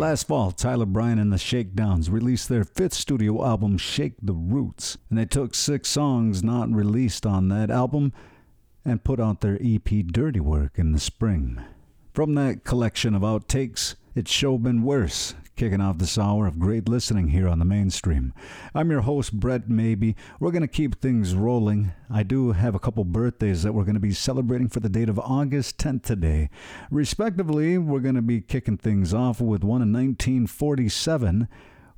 Last fall, Tyler Bryant and the Shakedowns released their fifth studio album, Shake the Roots, and they took six songs not released on that album and put out their EP Dirty Work in the spring. From that collection of outtakes, it's Sho Been Worse, kicking off this hour of great listening here on the mainstream. I'm your host, Brett Maybe. We're going to keep things rolling. I do have a couple birthdays that we're going to be celebrating for the date of August 10th today. Respectively, we're going to be kicking things off with one in 1947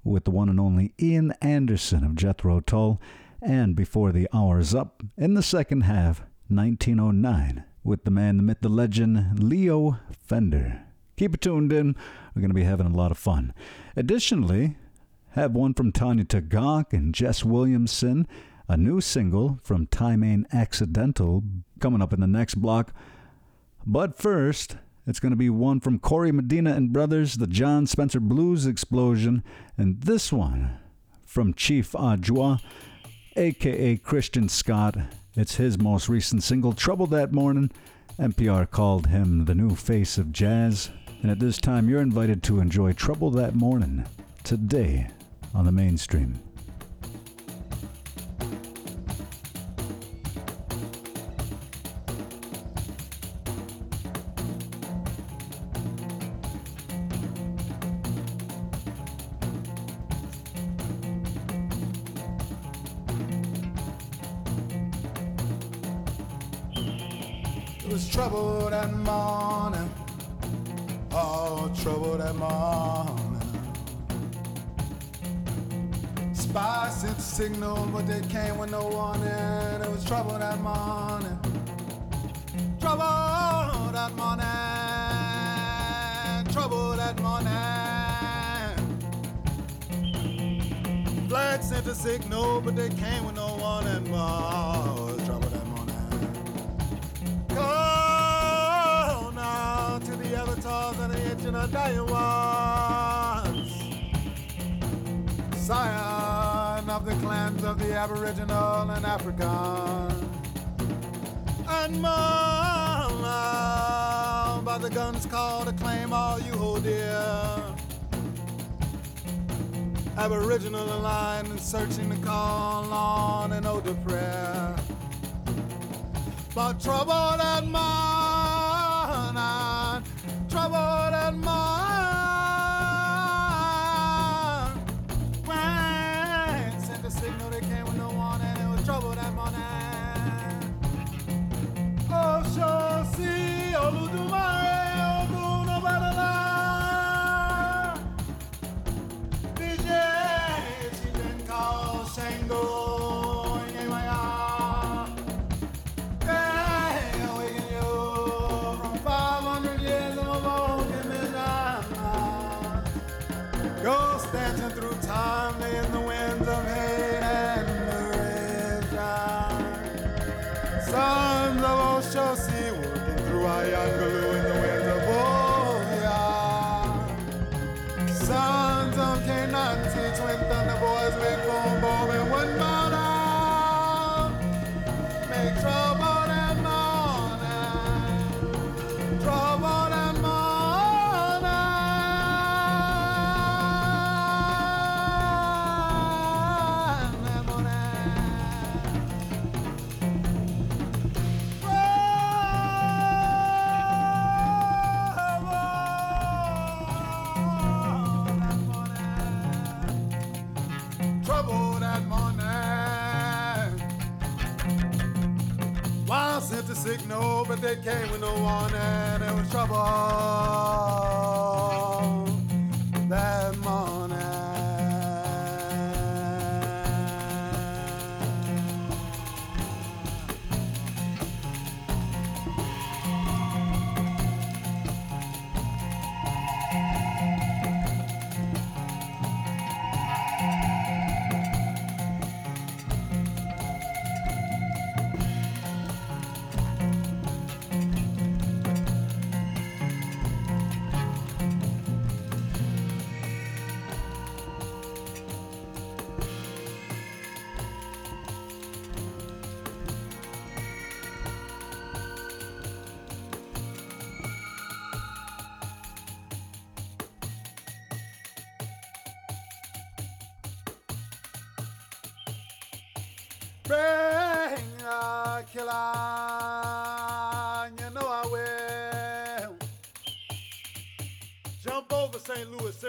with the one and only Ian Anderson of Jethro Tull, and before the hour's up, in the second half, 1909, with the man, the myth, the legend, Leo Fender. Keep it tuned in. We're going to be having a lot of fun. Additionally, have one from Tanya Tagaq and Jess Williamson, a new single from Time Accidental coming up in the next block. But first, it's going to be one from Corey Medina and Brothers, the Jon Spencer Blues Explosion, and this one from Chief Adjuah, aka Christian Scott. It's his most recent single, Trouble That Morning. NPR called him the new face of jazz. And at this time, you're invited to enjoy Trouble That Morning today on the mainstream. Came with no warning. It was trouble that morning. Trouble that morning. Trouble that morning. Flag sent a signal, but they came with no warning. Oh, trouble that morning. Go now to the avatars and the ancient of dying ones. Scion of the clans of the Aboriginal and African. And mom by the guns call to claim all you hold dear. Aboriginal in line and searching to call on an older prayer. But trouble that morning, Kenansi, twin thunder boys with boom but they came with no one warning. There was trouble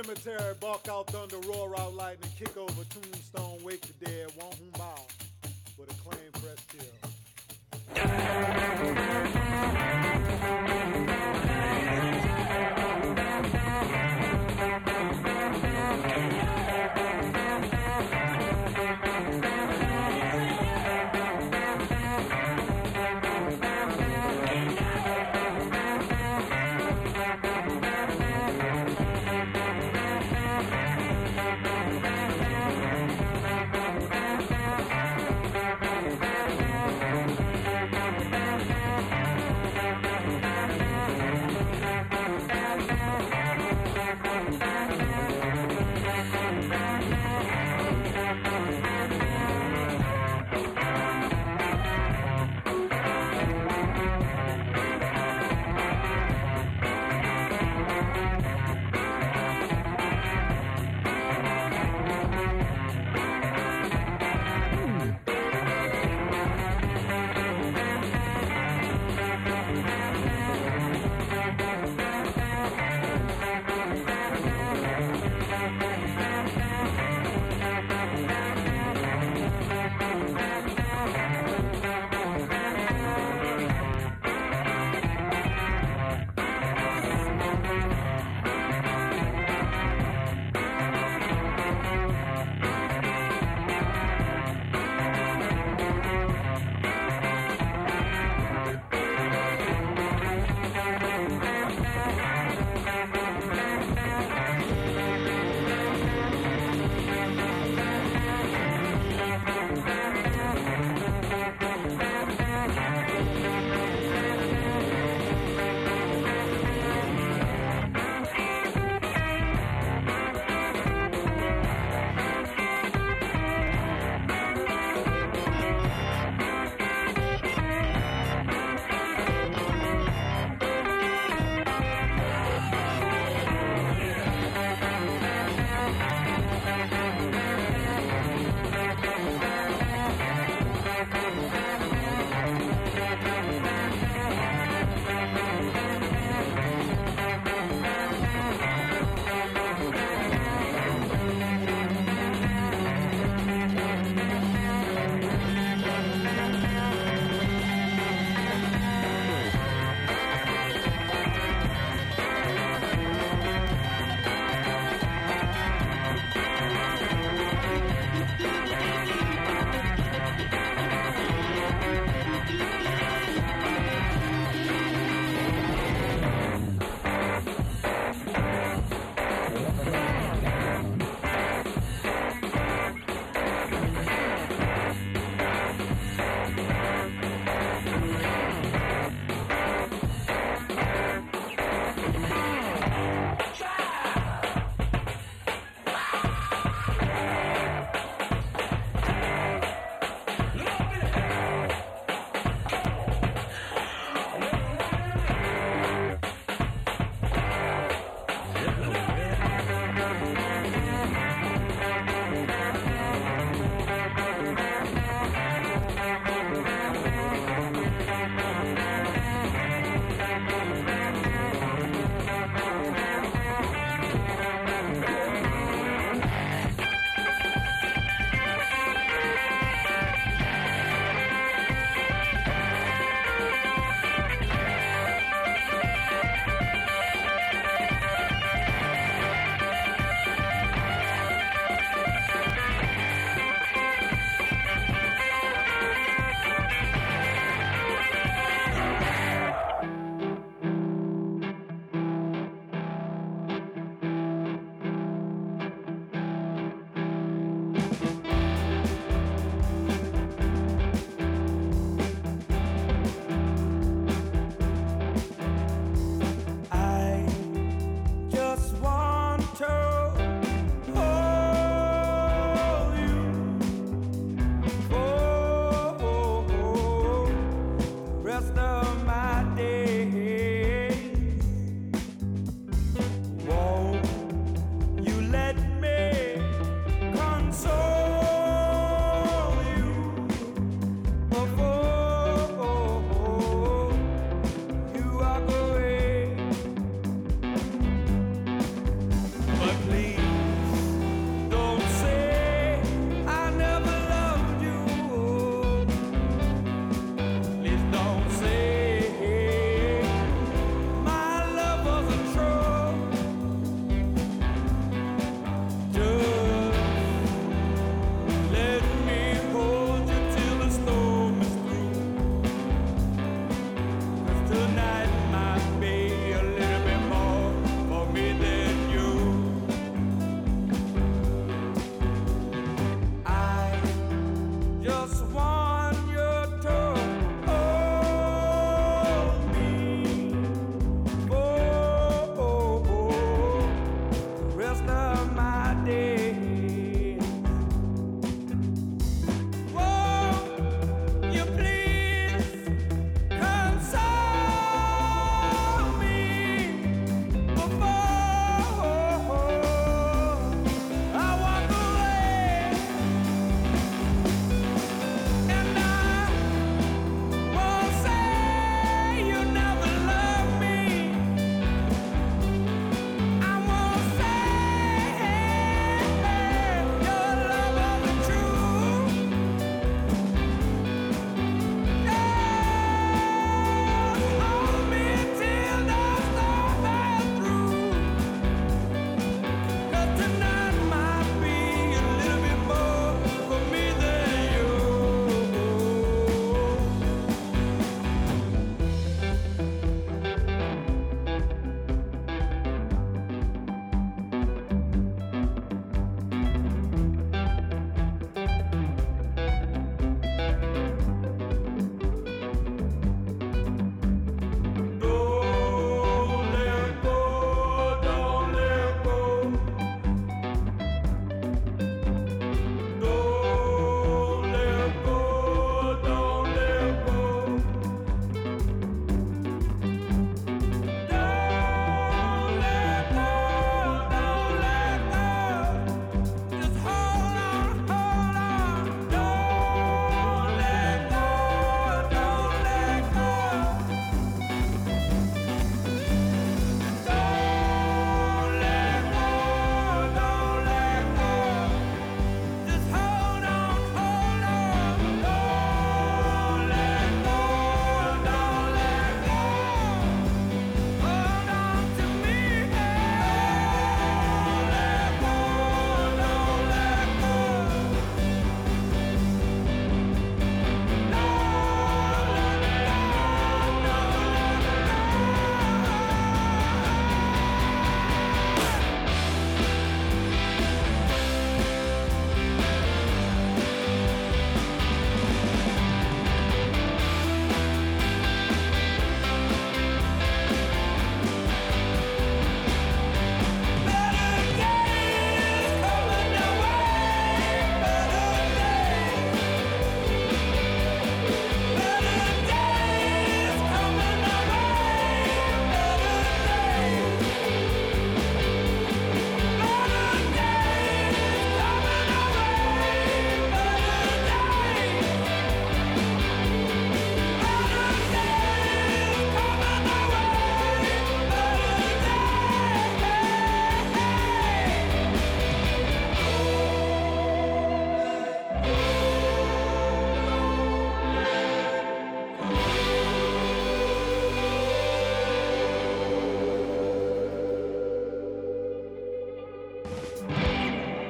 Cemetery, bark out thunder, roar out lightning, kick over tombstone, wake the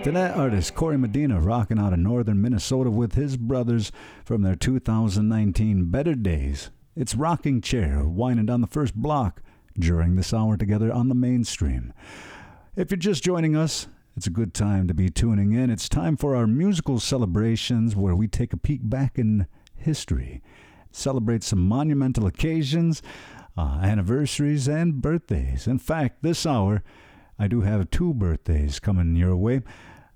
To that artist, Corey Medina, rocking out of northern Minnesota with his brothers from their 2019 Better Days. It's Rocking Chair, winding down the first block during this hour together on the mainstream. If you're just joining us, it's a good time to be tuning in. It's time for our musical celebrations where we take a peek back in history, celebrate some monumental occasions, uh, anniversaries, and birthdays. In fact, this hour, I do have two birthdays coming your way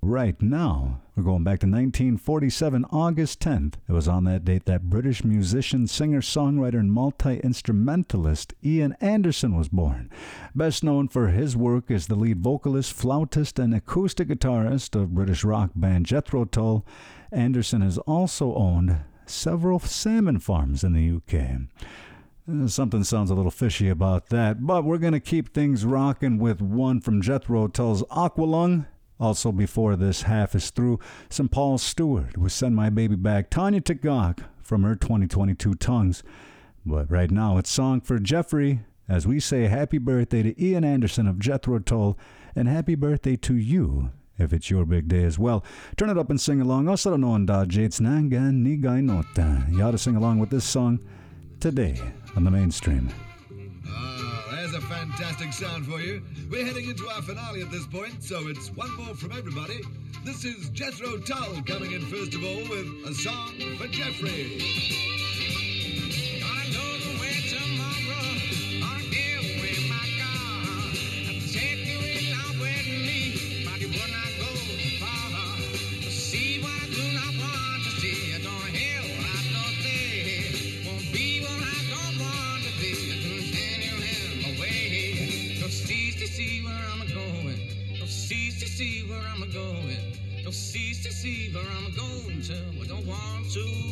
right now. We're going back to 1947, August 10th. It was on that date that British musician, singer, songwriter, and multi instrumentalist Ian Anderson was born. Best known for his work as the lead vocalist, flautist, and acoustic guitarist of British rock band Jethro Tull, Anderson has also owned several salmon farms in the UK. Uh, something sounds a little fishy about that, but we're going to keep things rocking with one from Jethro Tull's Aqualung. Also, before this half is through, some Paul Steward with Send My Baby Back, Tanya Tagaq from her 2022 Tongues. But right now, it's song for Jeffrey as we say happy birthday to Ian Anderson of Jethro Tull and happy birthday to you if it's your big day as well. Turn it up and sing along. Also, no on Jates Nangan Nigay Nota. You ought to sing along with this song today on the mainstream a fantastic sound for you. We're heading into our finale at this point, so it's one more from everybody. This is Jethro Tull coming in first of all with a song for Jeffrey. Where I'm going to. I don't want to.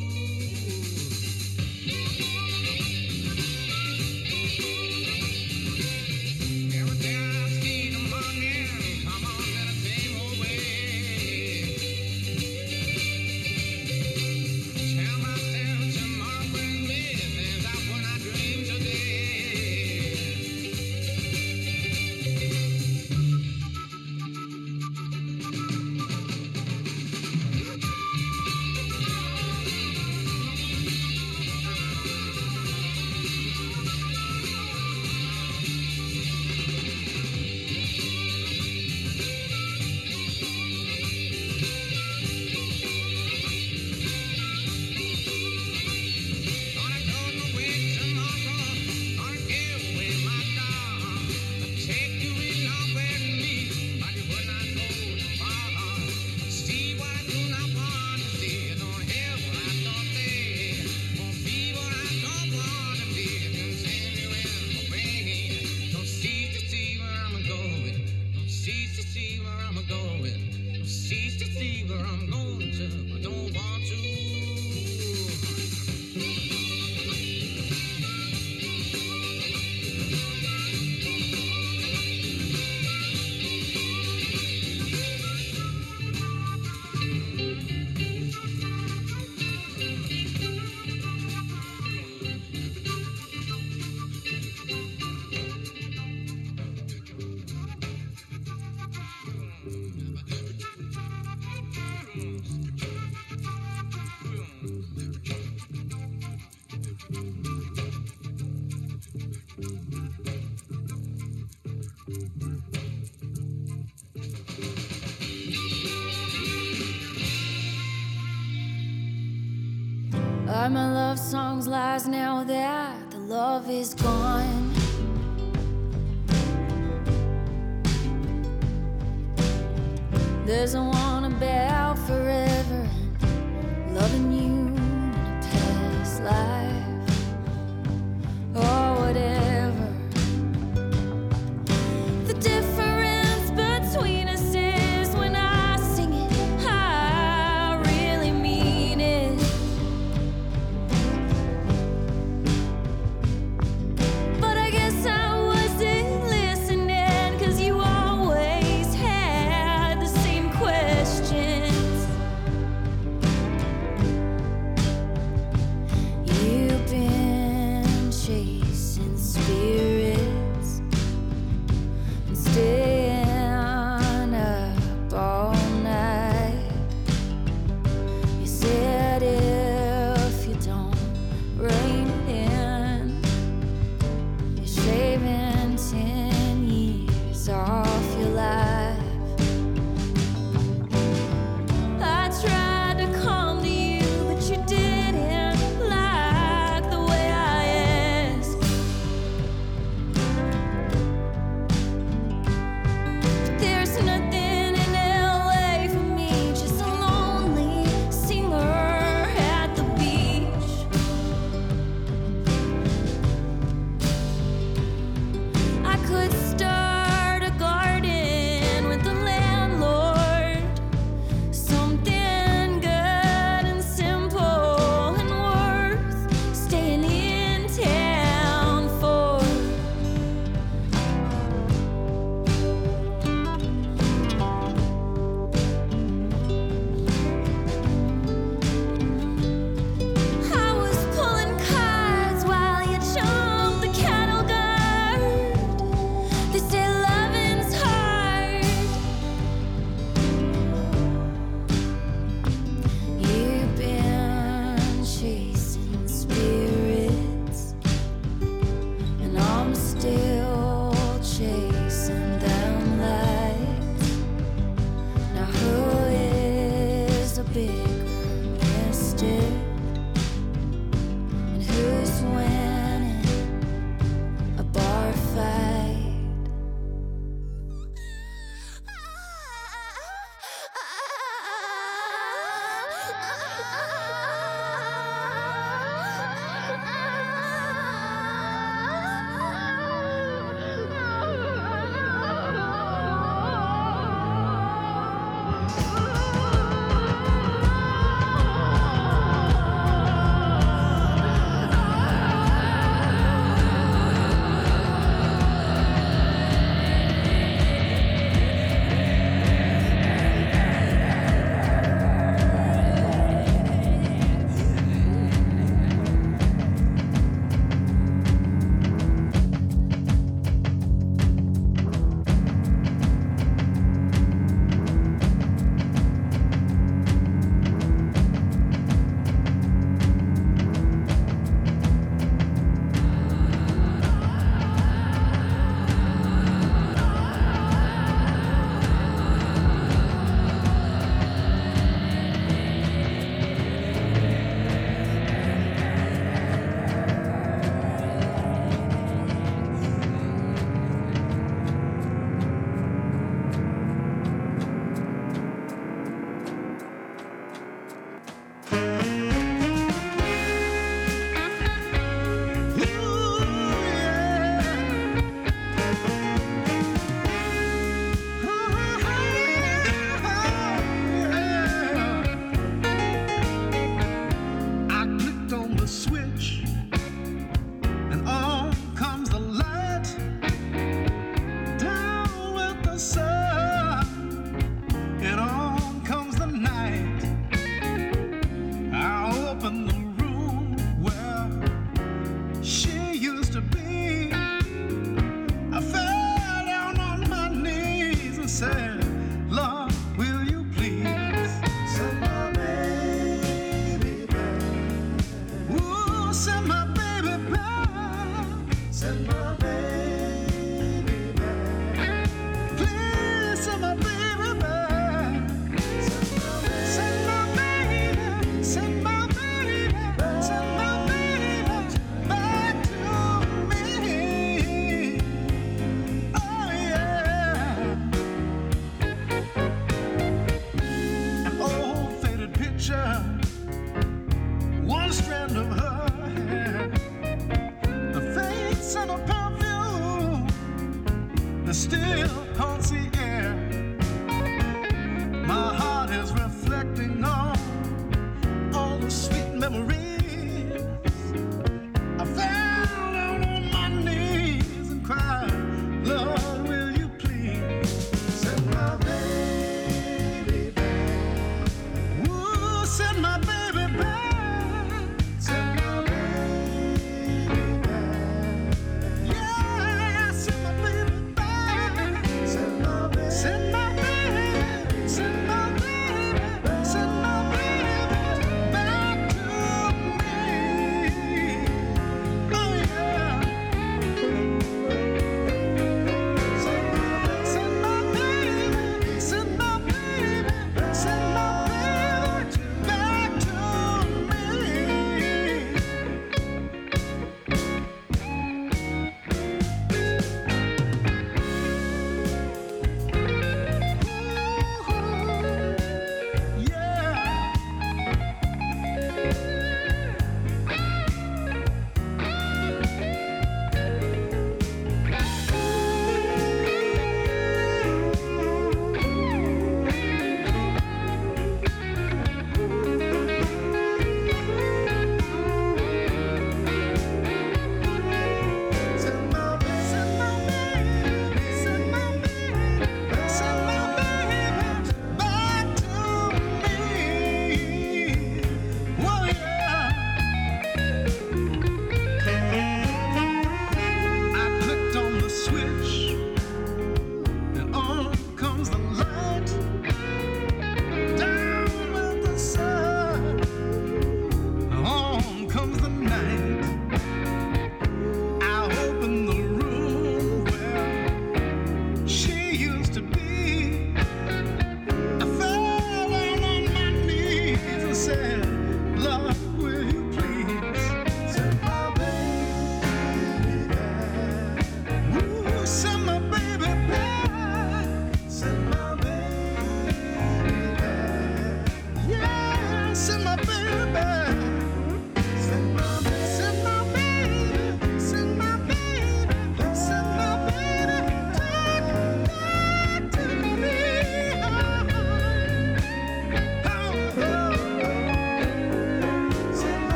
Lies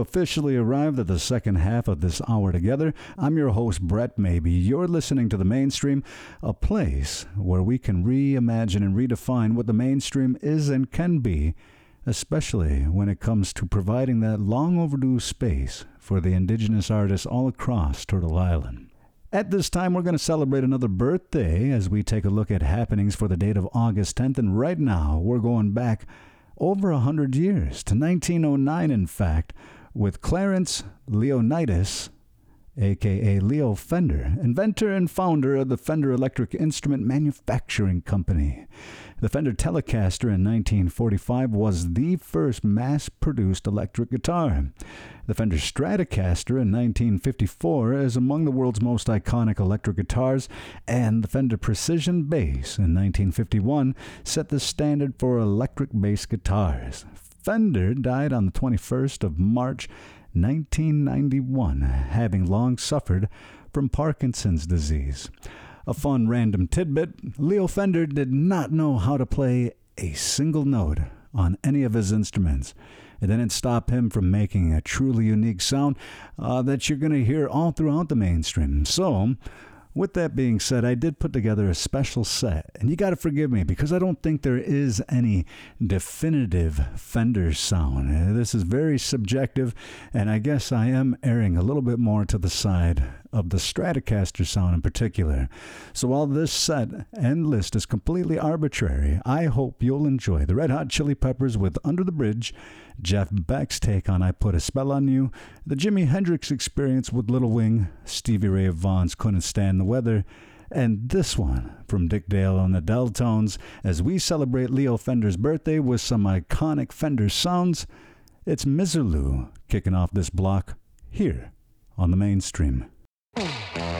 officially arrived at the second half of this hour together. I'm your host, Brett Maybee. You're listening to The Mainstream, a place where we can reimagine and redefine what the mainstream is and can be, especially when it comes to providing that long overdue space for the indigenous artists all across Turtle Island. At this time, we're going to celebrate another birthday as we take a look at happenings for the date of August 10th. And right now, we're going back over a hundred years to 1909, in fact, with Clarence Leonidas, aka Leo Fender, inventor and founder of the Fender Electric Instrument Manufacturing Company. The Fender Telecaster in 1945 was the first mass produced electric guitar. The Fender Stratocaster in 1954 is among the world's most iconic electric guitars, and the Fender Precision Bass in 1951 set the standard for electric bass guitars. Fender died on the 21st of March 1991, having long suffered from Parkinson's disease. A fun random tidbit Leo Fender did not know how to play a single note on any of his instruments. It didn't stop him from making a truly unique sound uh, that you're going to hear all throughout the mainstream. So, with that being said, I did put together a special set, and you got to forgive me because I don't think there is any definitive Fender sound. Uh, this is very subjective, and I guess I am erring a little bit more to the side of the Stratocaster sound in particular. So while this set and list is completely arbitrary, I hope you'll enjoy the Red Hot Chili Peppers with Under the Bridge, Jeff Beck's take on I Put a Spell on You, the Jimi Hendrix experience with Little Wing, Stevie Ray Vaughan's Couldn't Stand the Weather, and this one from Dick Dale on the Deltones as we celebrate Leo Fender's birthday with some iconic Fender sounds. It's Miserlou kicking off this block here on the mainstream. Thank you.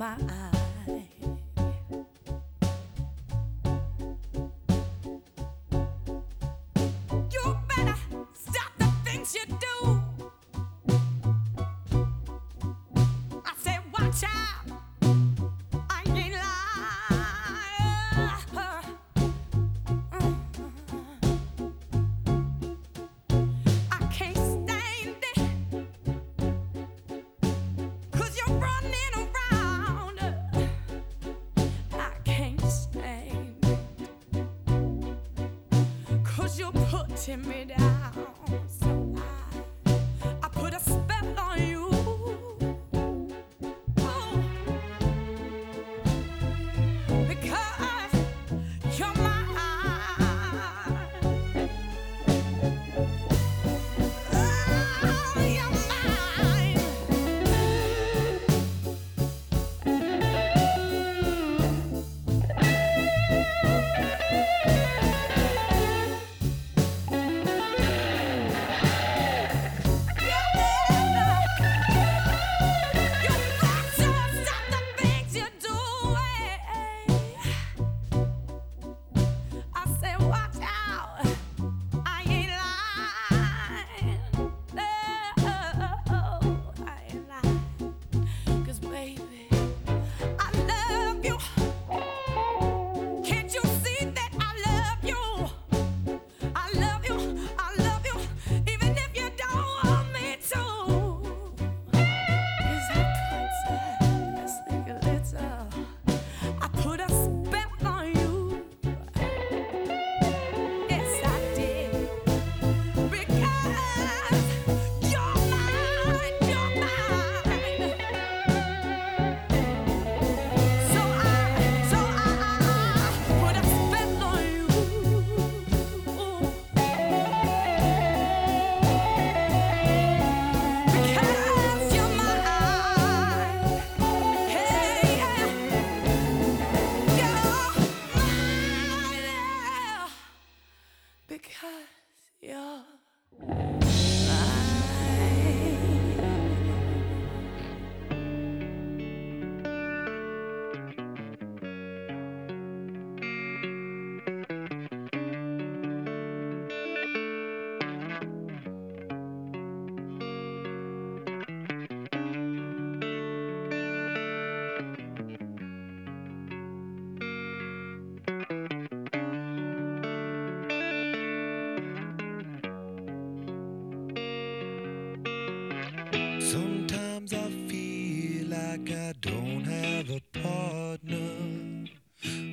Because you're putting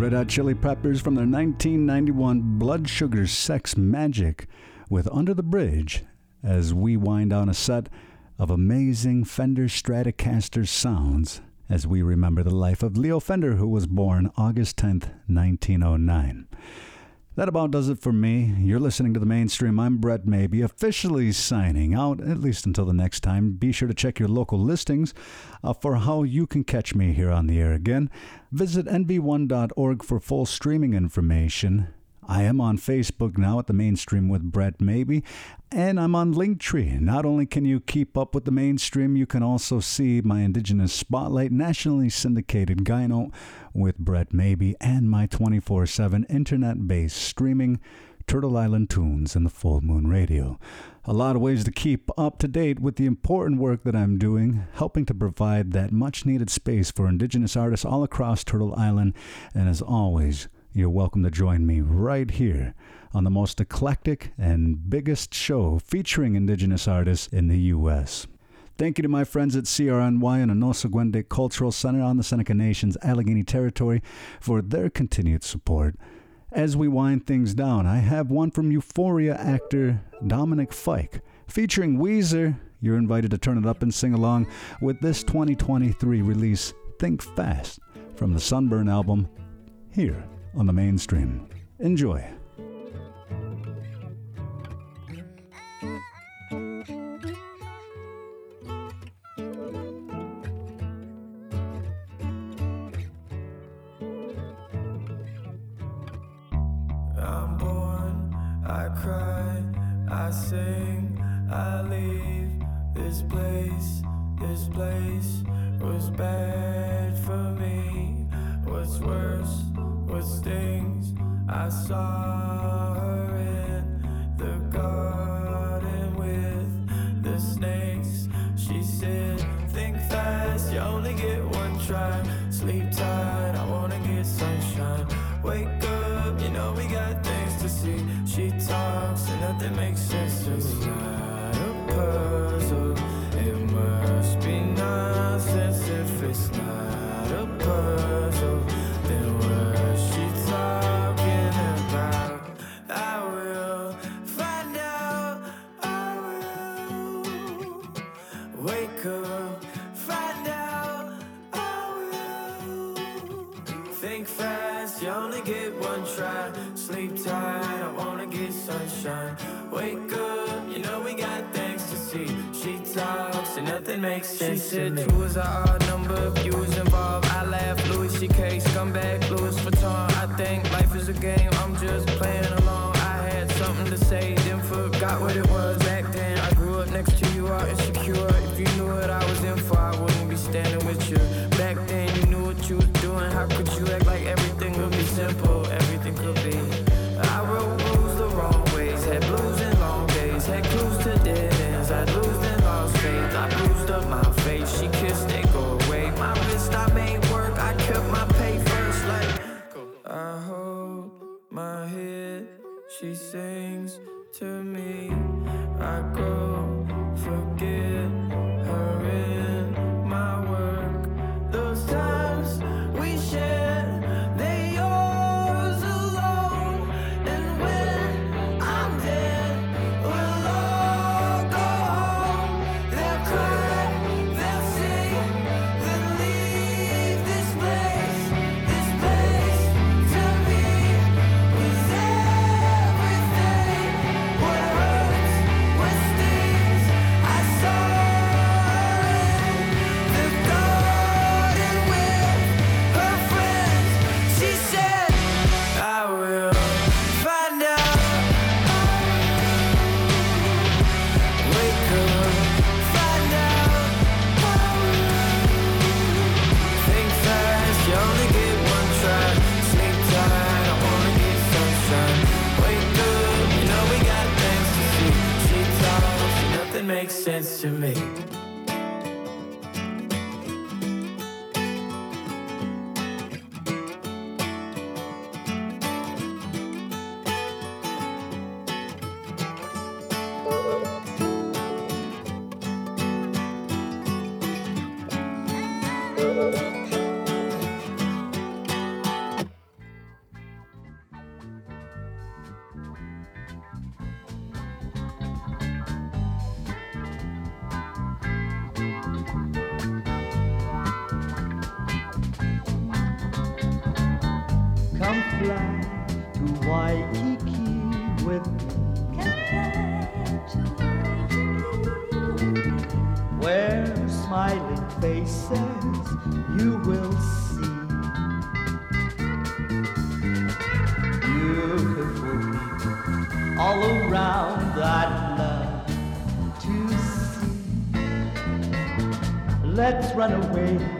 Red Hot Chili Peppers from their 1991 Blood Sugar Sex Magik with Under the Bridge as we wind down a set of amazing Fender Stratocaster sounds as we remember the life of Leo Fender, who was born August 10th, 1909. That about does it for me. You're listening to the mainstream. I'm Brett Maybee, officially signing out, at least until the next time. Be sure to check your local listings uh, for how you can catch me here on the air again. Visit nv1.org for full streaming information. I am on Facebook now at the mainstream with Brett Maybee, and I'm on Linktree. Not only can you keep up with the mainstream, you can also see my Indigenous Spotlight nationally syndicated Gyno with Brett Maybee and my 24 7 internet based streaming Turtle Island Tunes and the Full Moon Radio. A lot of ways to keep up to date with the important work that I'm doing, helping to provide that much needed space for Indigenous artists all across Turtle Island. And as always, you're welcome to join me right here on the most eclectic and biggest show featuring Indigenous artists in the U.S. Thank you to my friends at CRNY and Onosaguende Cultural Center on the Seneca Nation's Allegany Territory for their continued support. As we wind things down, I have one from Euphoria actor Dominic Fike. Featuring Weezer, you're invited to turn it up and sing along with this 2023 release, Think Fast, from the Sunburn album, here on the mainstream. Enjoy. Was bad for me. What's worse, what stings? I saw her in the garden with the snakes. She said, Think fast, you only get one try. Sleep tight, I wanna get sunshine. Wake up, you know we got things to see. She talks and nothing makes sense. to not makes she sings sense to me. Waikiki with me. Where smiling faces you will see. Beautiful people all around I'd love to see. Let's run away